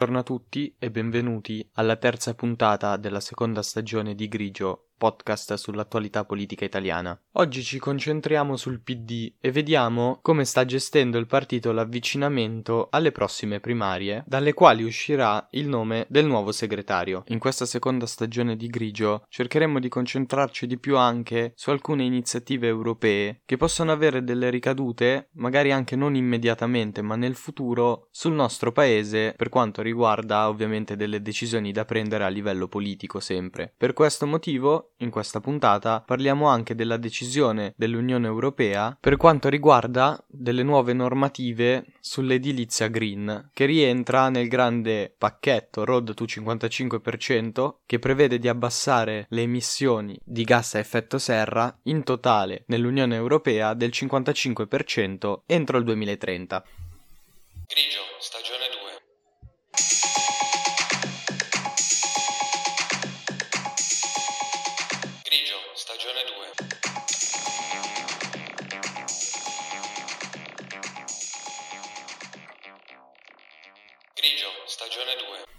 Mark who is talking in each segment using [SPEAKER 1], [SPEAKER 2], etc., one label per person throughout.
[SPEAKER 1] Buongiorno a tutti e benvenuti alla terza puntata della seconda stagione di Grigio, podcast sull'attualità politica italiana. Oggi ci concentriamo sul PD e vediamo come sta gestendo il partito l'avvicinamento alle prossime primarie, dalle quali uscirà il nome del nuovo segretario. In questa seconda stagione di Grigio cercheremo di concentrarci di più anche su alcune iniziative europee che possono avere delle ricadute, magari anche non immediatamente, ma nel futuro, sul nostro paese per quanto riguarda ovviamente delle decisioni da prendere a livello politico sempre. Per questo motivo in questa puntata parliamo anche della decisione dell'Unione Europea per quanto riguarda delle nuove normative sull'edilizia green, che rientra nel grande pacchetto Road to 55% che prevede di abbassare le emissioni di gas a effetto serra in totale nell'Unione Europea del 55% entro il 2030.
[SPEAKER 2] Grigio, stagione 2.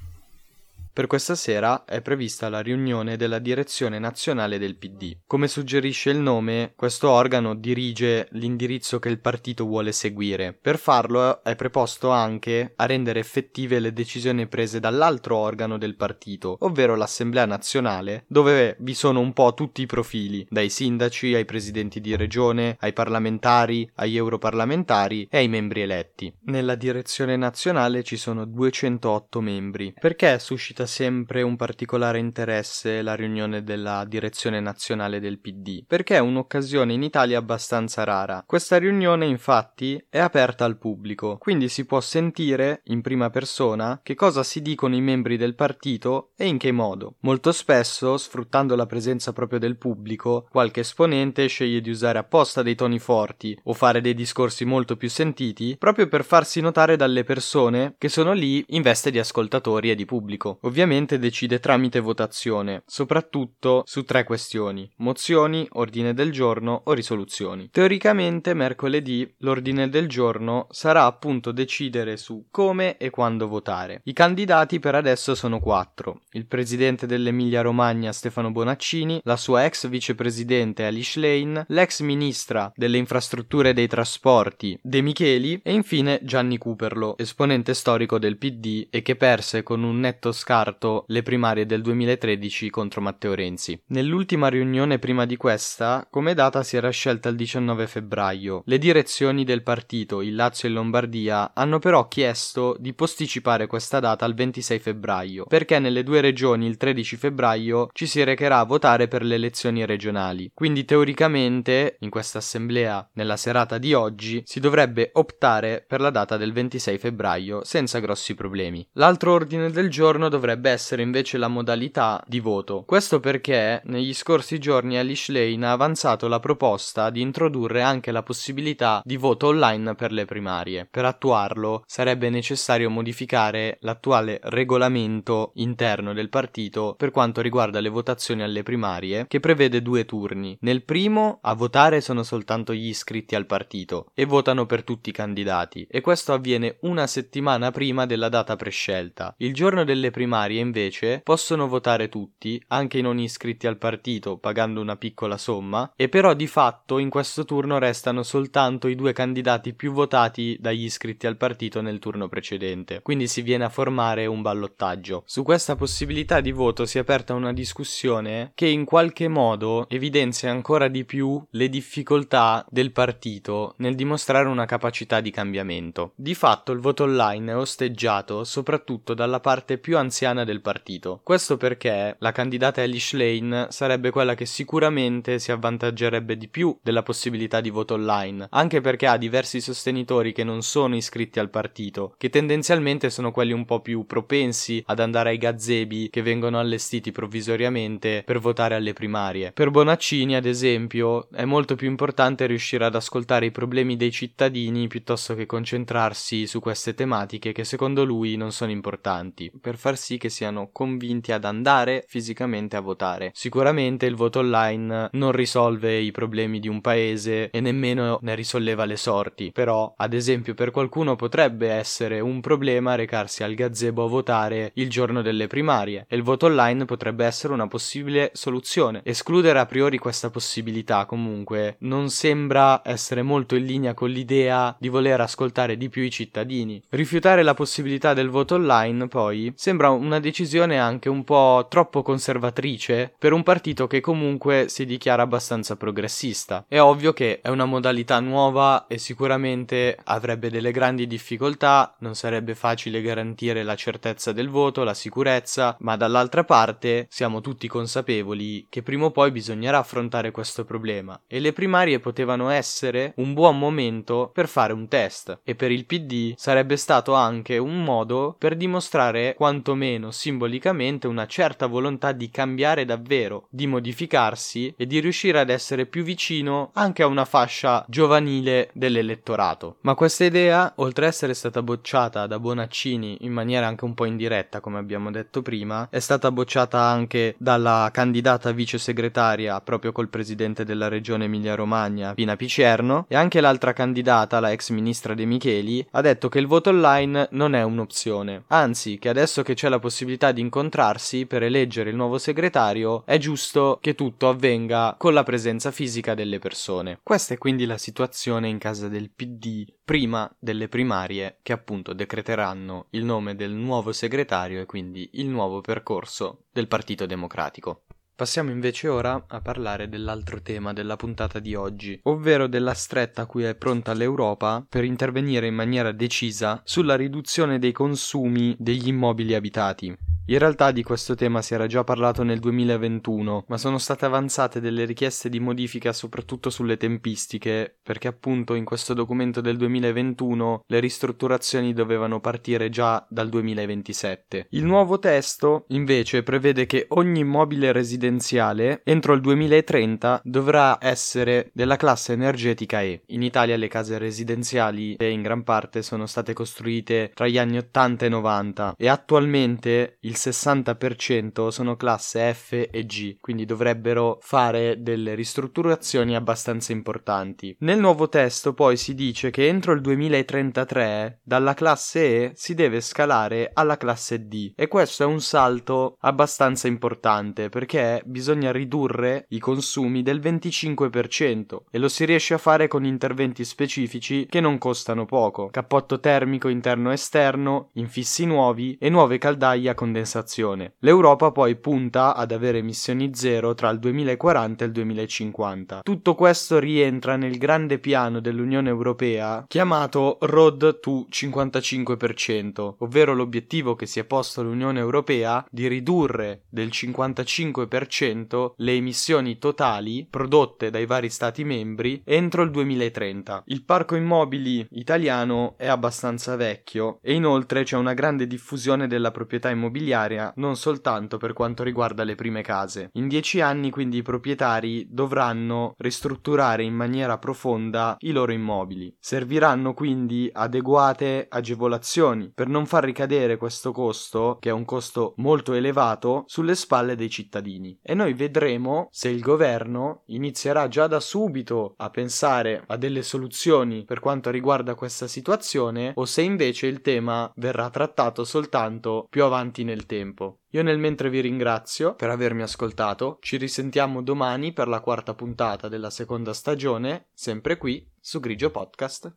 [SPEAKER 1] Per questa sera è prevista la riunione della direzione nazionale del PD. Come suggerisce il nome, questo organo dirige l'indirizzo che il partito vuole seguire. Per farlo è preposto anche a rendere effettive le decisioni prese dall'altro organo del partito, ovvero l'Assemblea nazionale, dove vi sono un po' tutti i profili, dai sindaci ai presidenti di regione, ai parlamentari, agli europarlamentari e ai membri eletti. Nella direzione nazionale ci sono 208 membri. Perché suscita suscita sempre un particolare interesse la riunione della direzione nazionale del PD, perché è un'occasione in Italia abbastanza rara. Questa riunione infatti è aperta al pubblico, quindi si può sentire in prima persona che cosa si dicono i membri del partito e in che modo. Molto spesso, sfruttando la presenza proprio del pubblico, qualche esponente sceglie di usare apposta dei toni forti o fare dei discorsi molto più sentiti proprio per farsi notare dalle persone che sono lì in veste di ascoltatori e di pubblico ovviamente decide tramite votazione, soprattutto su tre questioni: mozioni, ordine del giorno o risoluzioni. Teoricamente mercoledì l'ordine del giorno sarà appunto decidere su come e quando votare. I candidati per adesso sono quattro: il presidente dell'Emilia Romagna Stefano Bonaccini, la sua ex vicepresidente Alice Lane, l'ex ministra delle infrastrutture e dei trasporti De Micheli e infine Gianni Cooperlo, esponente storico del PD e che perse con un netto scambio scarto le primarie del 2013 contro Matteo Renzi. Nell'ultima riunione prima di questa, come data si era scelta il 19 febbraio. Le direzioni del partito, il Lazio e Lombardia, hanno però chiesto di posticipare questa data al 26 febbraio, perché nelle due regioni il 13 febbraio ci si recherà a votare per le elezioni regionali. Quindi teoricamente, in questa assemblea, nella serata di oggi, si dovrebbe optare per la data del 26 febbraio senza grossi problemi. L'altro ordine del giorno dovrebbe dovrebbe essere invece la modalità di voto. Questo perché negli scorsi giorni Alice Lane ha avanzato la proposta di introdurre anche la possibilità di voto online per le primarie. Per attuarlo sarebbe necessario modificare l'attuale regolamento interno del partito per quanto riguarda le votazioni alle primarie, che prevede due turni. Nel primo a votare sono soltanto gli iscritti al partito e votano per tutti i candidati e questo avviene una settimana prima della data prescelta. Il giorno delle primarie primarie, invece, possono votare tutti, anche i non iscritti al partito, pagando una piccola somma, e però di fatto in questo turno restano soltanto i due candidati più votati dagli iscritti al partito nel turno precedente. Quindi si viene a formare un ballottaggio. Su questa possibilità di voto si è aperta una discussione che in qualche modo evidenzia ancora di più le difficoltà del partito nel dimostrare una capacità di cambiamento. Di fatto il voto online è osteggiato soprattutto dalla parte più anziana anziana del partito. Questo perché la candidata Elish Lane sarebbe quella che sicuramente si avvantaggerebbe di più della possibilità di voto online, anche perché ha diversi sostenitori che non sono iscritti al partito, che tendenzialmente sono quelli un po' più propensi ad andare ai gazebi che vengono allestiti provvisoriamente per votare alle primarie. Per Bonaccini, ad esempio, è molto più importante riuscire ad ascoltare i problemi dei cittadini piuttosto che concentrarsi su queste tematiche che secondo lui non sono importanti, per far sì che siano convinti ad andare fisicamente a votare. Sicuramente il voto online non risolve i problemi di un paese e nemmeno ne risolleva le sorti, però ad esempio per qualcuno potrebbe essere un problema recarsi al gazebo a votare il giorno delle primarie e il voto online potrebbe essere una possibile soluzione. Escludere a priori questa possibilità comunque non sembra essere molto in linea con l'idea di voler ascoltare di più i cittadini. Rifiutare la possibilità del voto online poi sembra una decisione anche un po' troppo conservatrice per un partito che comunque si dichiara abbastanza progressista. È ovvio che è una modalità nuova e sicuramente avrebbe delle grandi difficoltà, non sarebbe facile garantire la certezza del voto, la sicurezza, ma dall'altra parte siamo tutti consapevoli che prima o poi bisognerà affrontare questo problema e le primarie potevano essere un buon momento per fare un test e per il PD sarebbe stato anche un modo per dimostrare quantomeno simbolicamente una certa volontà di cambiare davvero, di modificarsi e di riuscire ad essere più vicino anche a una fascia giovanile dell'elettorato. Ma questa idea, oltre ad essere stata bocciata da Bonaccini in maniera anche un po' indiretta, come abbiamo detto prima, è stata bocciata anche dalla candidata vice segretaria proprio col presidente della regione Emilia-Romagna, Pina Picerno, e anche l'altra candidata, la ex ministra De Micheli, ha detto che il voto online non è un'opzione, anzi che adesso che c'è la possibilità di incontrarsi per eleggere il nuovo segretario, è giusto che tutto avvenga con la presenza fisica delle persone. Questa è quindi la situazione in casa del PD prima delle primarie che appunto decreteranno il nome del nuovo segretario e quindi il nuovo percorso del Partito Democratico. Passiamo invece ora a parlare dell'altro tema della puntata di oggi, ovvero della stretta a cui è pronta l'Europa per intervenire in maniera decisa sulla riduzione dei consumi degli immobili abitati. In realtà di questo tema si era già parlato nel 2021, ma sono state avanzate delle richieste di modifica soprattutto sulle tempistiche, perché appunto in questo documento del 2021 le ristrutturazioni dovevano partire già dal 2027. Il nuovo testo invece prevede che ogni immobile residenziale entro il 2030 dovrà essere della classe energetica E. In Italia le case residenziali in gran parte sono state costruite tra gli anni 80 e 90 e attualmente il 60% sono classe F e G, quindi dovrebbero fare delle ristrutturazioni abbastanza importanti. Nel nuovo testo poi si dice che entro il 2033 dalla classe E si deve scalare alla classe D e questo è un salto abbastanza importante perché bisogna ridurre i consumi del 25% e lo si riesce a fare con interventi specifici che non costano poco, cappotto termico interno e esterno, infissi nuovi e nuove caldaie a condensazione condensazione. L'Europa poi punta ad avere emissioni zero tra il 2040 e il 2050. Tutto questo rientra nel grande piano dell'Unione Europea chiamato Road to 55%, ovvero l'obiettivo che si è posto l'Unione Europea di ridurre del 55% le emissioni totali prodotte dai vari Stati membri entro il 2030. Il parco immobili italiano è abbastanza vecchio e inoltre c'è una grande diffusione della proprietà immobiliare immobiliaria non soltanto per quanto riguarda le prime case. In dieci anni quindi i proprietari dovranno ristrutturare in maniera profonda i loro immobili. Serviranno quindi adeguate agevolazioni per non far ricadere questo costo, che è un costo molto elevato, sulle spalle dei cittadini. E noi vedremo se il governo inizierà già da subito a pensare a delle soluzioni per quanto riguarda questa situazione o se invece il tema verrà trattato soltanto più avanti nel tempo. Io nel mentre vi ringrazio per avermi ascoltato, ci risentiamo domani per la quarta puntata della seconda stagione, sempre qui su Grigio Podcast.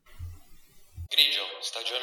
[SPEAKER 2] Grigio, stagione